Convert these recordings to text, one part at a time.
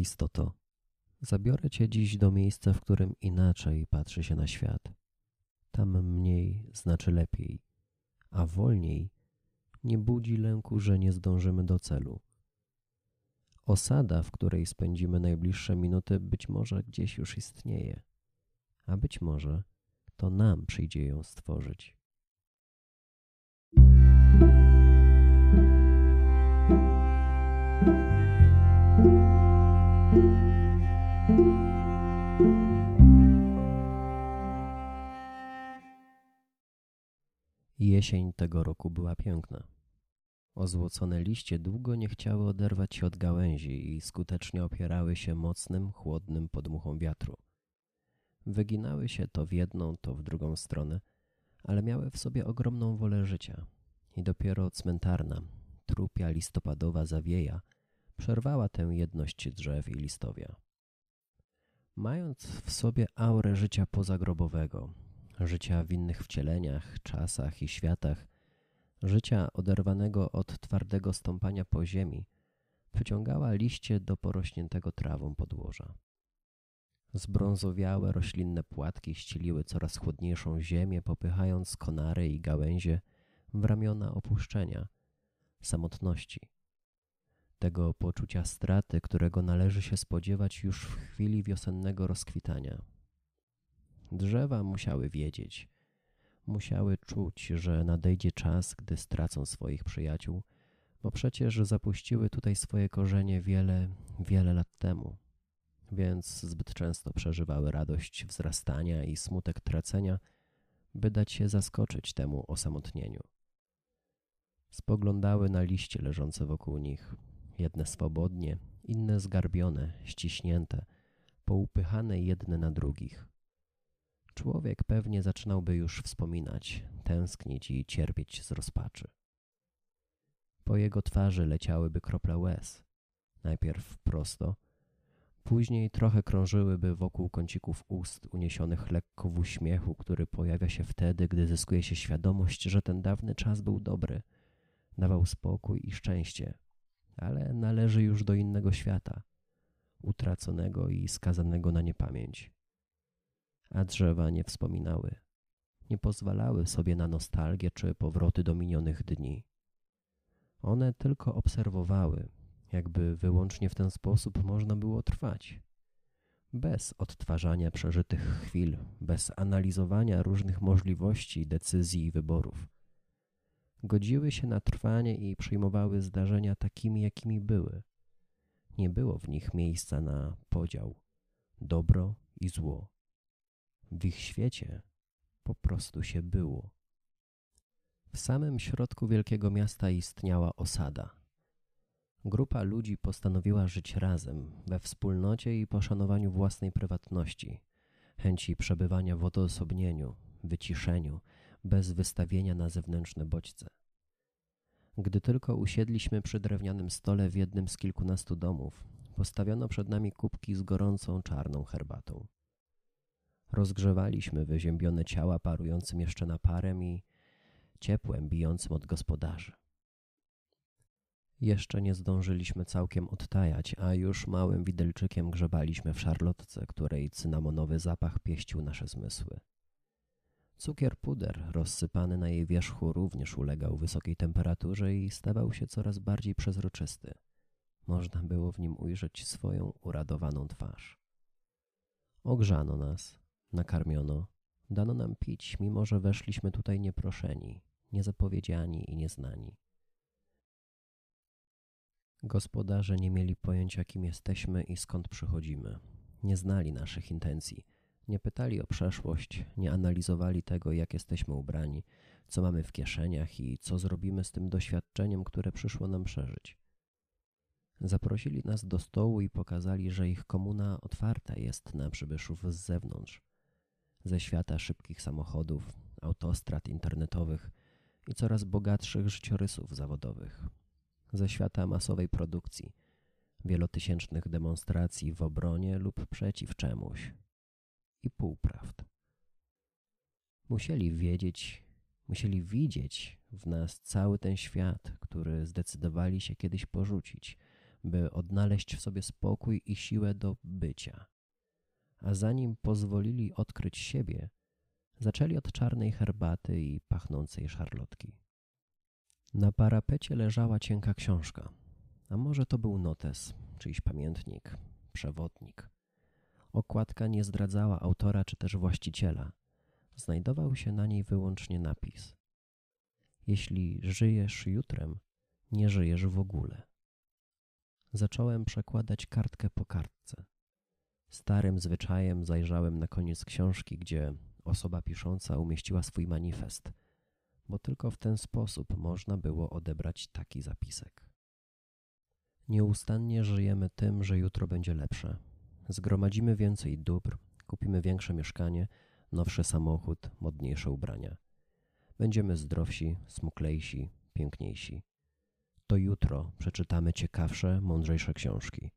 Istoto, zabiorę cię dziś do miejsca, w którym inaczej patrzy się na świat. Tam mniej znaczy lepiej, a wolniej nie budzi lęku, że nie zdążymy do celu. Osada, w której spędzimy najbliższe minuty, być może gdzieś już istnieje, a być może to nam przyjdzie ją stworzyć. Jesień tego roku była piękna. Ozłocone liście długo nie chciały oderwać się od gałęzi i skutecznie opierały się mocnym, chłodnym podmuchom wiatru. Wyginały się to w jedną, to w drugą stronę, ale miały w sobie ogromną wolę życia. I dopiero cmentarna, trupia listopadowa zawieja przerwała tę jedność drzew i listowia. Mając w sobie aurę życia pozagrobowego, życia w innych wcieleniach, czasach i światach, życia oderwanego od twardego stąpania po ziemi, przyciągała liście do porośniętego trawą podłoża. Zbrązowiałe roślinne płatki ścieliły coraz chłodniejszą ziemię, popychając konary i gałęzie w ramiona opuszczenia, samotności, tego poczucia straty, którego należy się spodziewać już w chwili wiosennego rozkwitania. Drzewa musiały wiedzieć, musiały czuć, że nadejdzie czas, gdy stracą swoich przyjaciół, bo przecież zapuściły tutaj swoje korzenie wiele, wiele lat temu, więc zbyt często przeżywały radość wzrastania i smutek tracenia, by dać się zaskoczyć temu osamotnieniu. Spoglądały na liście leżące wokół nich, jedne swobodnie, inne zgarbione, ściśnięte, poupychane jedne na drugich. Człowiek pewnie zaczynałby już wspominać, tęsknić i cierpieć z rozpaczy. Po jego twarzy leciałyby krople łez, najpierw prosto, później trochę krążyłyby wokół kącików ust uniesionych lekko w uśmiechu, który pojawia się wtedy, gdy zyskuje się świadomość, że ten dawny czas był dobry, dawał spokój i szczęście, ale należy już do innego świata, utraconego i skazanego na niepamięć a drzewa nie wspominały. Nie pozwalały sobie na nostalgię czy powroty do minionych dni. One tylko obserwowały, jakby wyłącznie w ten sposób można było trwać. Bez odtwarzania przeżytych chwil, bez analizowania różnych możliwości, decyzji i wyborów. Godziły się na trwanie i przyjmowały zdarzenia takimi, jakimi były. Nie było w nich miejsca na podział, dobro i zło w ich świecie po prostu się było. W samym środku wielkiego miasta istniała osada. Grupa ludzi postanowiła żyć razem, we wspólnocie i poszanowaniu własnej prywatności, chęci przebywania w odosobnieniu, wyciszeniu, bez wystawienia na zewnętrzne bodźce. Gdy tylko usiedliśmy przy drewnianym stole w jednym z kilkunastu domów, postawiono przed nami kubki z gorącą czarną herbatą. Rozgrzewaliśmy wyziębione ciała parującym jeszcze naparem i ciepłem bijącym od gospodarzy. Jeszcze nie zdążyliśmy całkiem odtajać, a już małym widelczykiem grzebaliśmy w szarlotce, której cynamonowy zapach pieścił nasze zmysły. Cukier puder rozsypany na jej wierzchu również ulegał wysokiej temperaturze i stawał się coraz bardziej przezroczysty. Można było w nim ujrzeć swoją uradowaną twarz. Ogrzano nas, Nakarmiono, dano nam pić, mimo że weszliśmy tutaj nieproszeni, niezapowiedziani i nieznani. Gospodarze nie mieli pojęcia, kim jesteśmy i skąd przychodzimy. Nie znali naszych intencji, nie pytali o przeszłość, nie analizowali tego, jak jesteśmy ubrani, co mamy w kieszeniach i co zrobimy z tym doświadczeniem, które przyszło nam przeżyć. Zaprosili nas do stołu i pokazali, że ich komuna otwarta jest na przybyszów z zewnątrz ze świata szybkich samochodów, autostrad internetowych i coraz bogatszych życiorysów zawodowych, ze świata masowej produkcji, wielotysięcznych demonstracji w obronie lub przeciw czemuś i półprawd. Musieli wiedzieć, musieli widzieć w nas cały ten świat, który zdecydowali się kiedyś porzucić, by odnaleźć w sobie spokój i siłę do bycia. A zanim pozwolili odkryć siebie, zaczęli od czarnej herbaty i pachnącej szarlotki. Na parapecie leżała cienka książka, a może to był notes, czyjś pamiętnik, przewodnik. Okładka nie zdradzała autora czy też właściciela. Znajdował się na niej wyłącznie napis: Jeśli żyjesz jutrem, nie żyjesz w ogóle. Zacząłem przekładać kartkę po kartce. Starym zwyczajem zajrzałem na koniec książki, gdzie osoba pisząca umieściła swój manifest, bo tylko w ten sposób można było odebrać taki zapisek. Nieustannie żyjemy tym, że jutro będzie lepsze. Zgromadzimy więcej dóbr, kupimy większe mieszkanie, nowszy samochód, modniejsze ubrania. Będziemy zdrowsi, smuklejsi, piękniejsi. To jutro przeczytamy ciekawsze, mądrzejsze książki.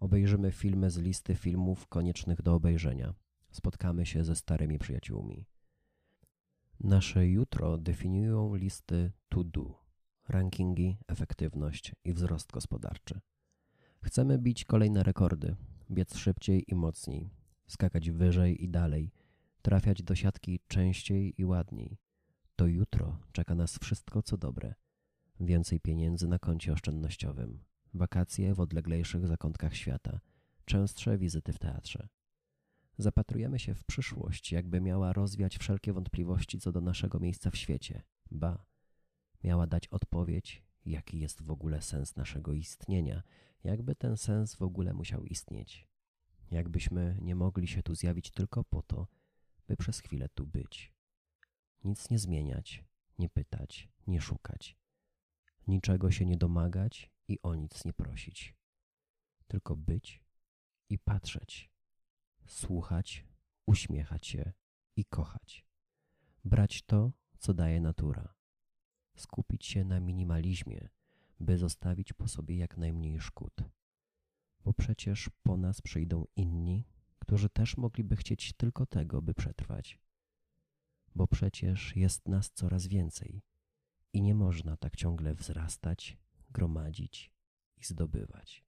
Obejrzymy filmy z listy filmów koniecznych do obejrzenia. Spotkamy się ze starymi przyjaciółmi. Nasze jutro definiują listy to do, rankingi, efektywność i wzrost gospodarczy. Chcemy bić kolejne rekordy, biec szybciej i mocniej, skakać wyżej i dalej, trafiać do siatki częściej i ładniej. To jutro czeka nas wszystko co dobre. Więcej pieniędzy na koncie oszczędnościowym, wakacje w odleglejszych zakątkach świata, częstsze wizyty w teatrze. Zapatrujemy się w przyszłość, jakby miała rozwiać wszelkie wątpliwości co do naszego miejsca w świecie. Ba, miała dać odpowiedź, jaki jest w ogóle sens naszego istnienia, jakby ten sens w ogóle musiał istnieć. Jakbyśmy nie mogli się tu zjawić tylko po to, by przez chwilę tu być. Nic nie zmieniać, nie pytać, nie szukać. Niczego się nie domagać i o nic nie prosić. Tylko być i patrzeć słuchać, uśmiechać się i kochać. Brać to, co daje natura. Skupić się na minimalizmie, by zostawić po sobie jak najmniej szkód. Bo przecież po nas przyjdą inni, którzy też mogliby chcieć tylko tego, by przetrwać. Bo przecież jest nas coraz więcej i nie można tak ciągle wzrastać, gromadzić i zdobywać.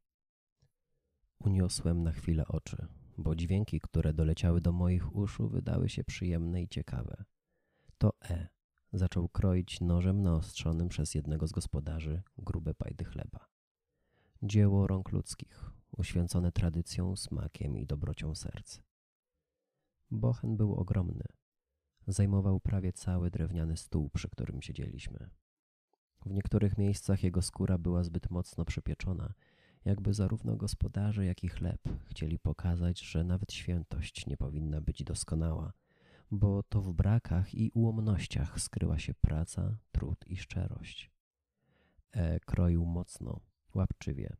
Uniosłem na chwilę oczy bo dźwięki, które doleciały do moich uszu, wydały się przyjemne i ciekawe. To E zaczął kroić nożem naostrzonym przez jednego z gospodarzy grube pajdy chleba. Dzieło rąk ludzkich, uświęcone tradycją, smakiem i dobrocią serc. Bochen był ogromny. Zajmował prawie cały drewniany stół, przy którym siedzieliśmy. W niektórych miejscach jego skóra była zbyt mocno przypieczona jakby zarówno gospodarze, jak i chleb chcieli pokazać, że nawet świętość nie powinna być doskonała, bo to w brakach i ułomnościach skryła się praca, trud i szczerość. E kroił mocno, łapczywie,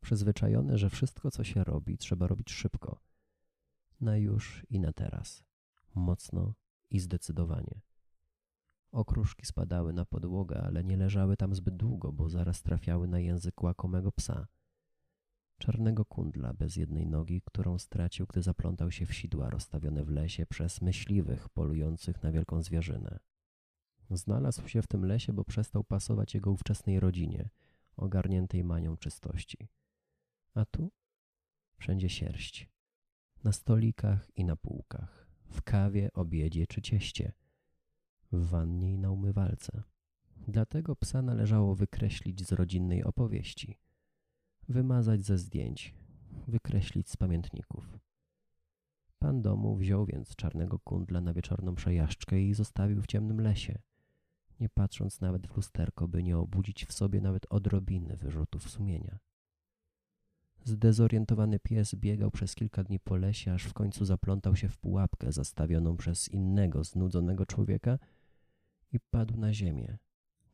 przyzwyczajony, że wszystko, co się robi, trzeba robić szybko. Na już i na teraz. Mocno i zdecydowanie. Okruszki spadały na podłogę, ale nie leżały tam zbyt długo, bo zaraz trafiały na język łakomego psa – czarnego kundla bez jednej nogi, którą stracił, gdy zaplątał się w sidła rozstawione w lesie przez myśliwych polujących na wielką zwierzynę. Znalazł się w tym lesie, bo przestał pasować jego ówczesnej rodzinie, ogarniętej manią czystości. A tu? Wszędzie sierść. Na stolikach i na półkach, w kawie, obiedzie czy cieście, w wannie i na umywalce. Dlatego psa należało wykreślić z rodzinnej opowieści – wymazać ze zdjęć, wykreślić z pamiętników. Pan domu wziął więc czarnego kundla na wieczorną przejażdżkę i zostawił w ciemnym lesie, nie patrząc nawet w lusterko, by nie obudzić w sobie nawet odrobiny wyrzutów sumienia. Zdezorientowany pies biegał przez kilka dni po lesie, aż w końcu zaplątał się w pułapkę zastawioną przez innego, znudzonego człowieka i padł na ziemię,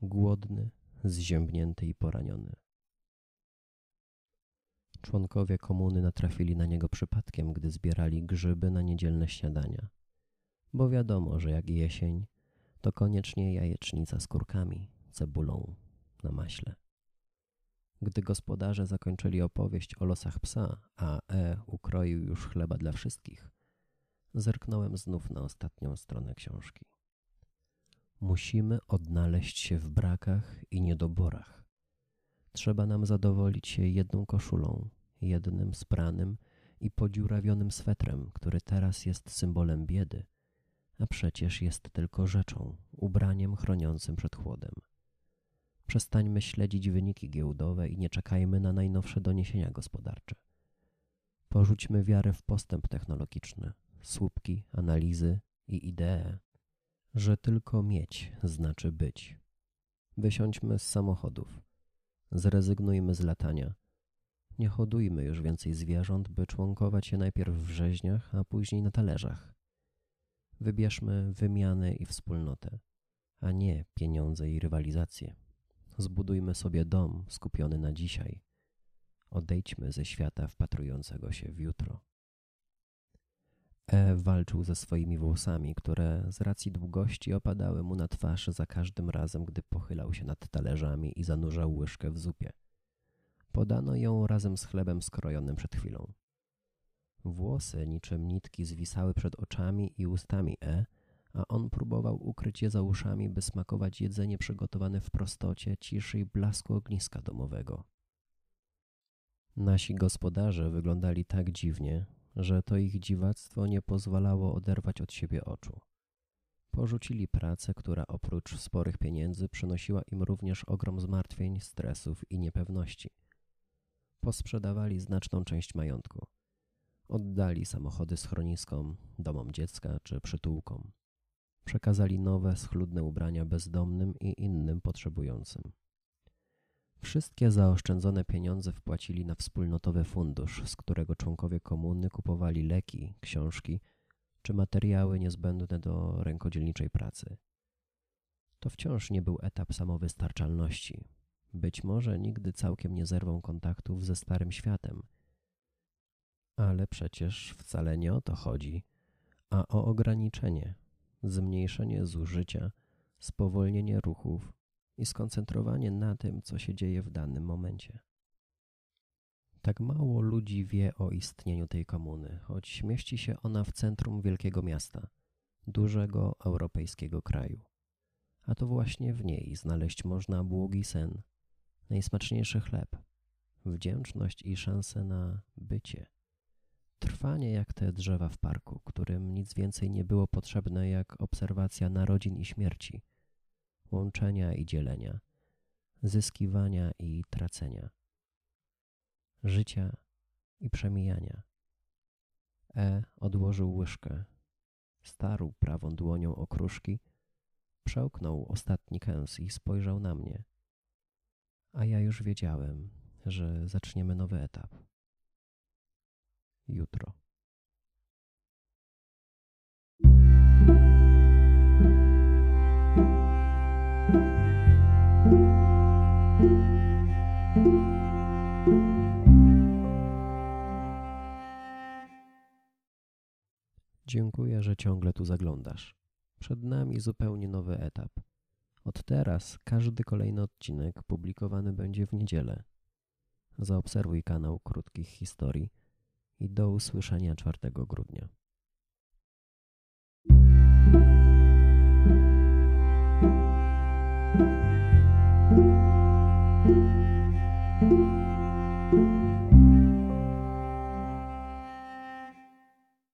głodny, zziębnięty i poraniony. Członkowie komuny natrafili na niego przypadkiem, gdy zbierali grzyby na niedzielne śniadania. Bo wiadomo, że jak jesień, to koniecznie jajecznica z kurkami, cebulą na maśle. Gdy gospodarze zakończyli opowieść o losach psa, a E ukroił już chleba dla wszystkich, zerknąłem znów na ostatnią stronę książki. Musimy odnaleźć się w brakach i niedoborach Trzeba nam zadowolić się jedną koszulą, jednym spranym i podziurawionym swetrem, który teraz jest symbolem biedy, a przecież jest tylko rzeczą, ubraniem chroniącym przed chłodem. Przestańmy śledzić wyniki giełdowe i nie czekajmy na najnowsze doniesienia gospodarcze. Porzućmy wiarę w postęp technologiczny, słupki, analizy i idee, że tylko mieć znaczy być. Wysiądźmy z samochodów, zrezygnujmy z latania. Nie hodujmy już więcej zwierząt, by członkować je najpierw w rzeźniach, a później na talerzach. Wybierzmy wymiany i wspólnotę, a nie pieniądze i rywalizację. Zbudujmy sobie dom skupiony na dzisiaj. Odejdźmy ze świata wpatrującego się w jutro. E walczył ze swoimi włosami, które z racji długości opadały mu na twarz za każdym razem, gdy pochylał się nad talerzami i zanurzał łyżkę w zupie. Podano ją razem z chlebem skrojonym przed chwilą. Włosy niczym nitki zwisały przed oczami i ustami E, a on próbował ukryć je za uszami, by smakować jedzenie przygotowane w prostocie, ciszy i blasku ogniska domowego. Nasi gospodarze wyglądali tak dziwnie, że to ich dziwactwo nie pozwalało oderwać od siebie oczu. Porzucili pracę, która oprócz sporych pieniędzy przynosiła im również ogrom zmartwień, stresów i niepewności. Posprzedawali znaczną część majątku. Oddali samochody schroniskom, domom dziecka czy przytułkom. Przekazali nowe, schludne ubrania bezdomnym i innym potrzebującym. Wszystkie zaoszczędzone pieniądze wpłacili na wspólnotowy fundusz, z którego członkowie komuny kupowali leki, książki czy materiały niezbędne do rękodzielniczej pracy. To wciąż nie był etap samowystarczalności. Być może nigdy całkiem nie zerwą kontaktów ze starym światem. Ale przecież wcale nie o to chodzi, a o ograniczenie, zmniejszenie zużycia, spowolnienie ruchów i skoncentrowanie na tym, co się dzieje w danym momencie. Tak mało ludzi wie o istnieniu tej komuny, choć mieści się ona w centrum wielkiego miasta, dużego europejskiego kraju. A to właśnie w niej znaleźć można błogi sen, najsmaczniejszy chleb, wdzięczność i szansę na bycie. Trwanie jak te drzewa w parku, którym nic więcej nie było potrzebne jak obserwacja narodzin i śmierci, łączenia i dzielenia, zyskiwania i tracenia, życia i przemijania. E odłożył łyżkę, starł prawą dłonią okruszki, przełknął ostatni kęs i spojrzał na mnie. A ja już wiedziałem, że zaczniemy nowy etap. Jutro. Dziękuję, że ciągle tu zaglądasz. Przed nami zupełnie nowy etap. Od teraz każdy kolejny odcinek publikowany będzie w niedzielę. Zaobserwuj kanał Krótkich Historii i do usłyszenia 4 grudnia.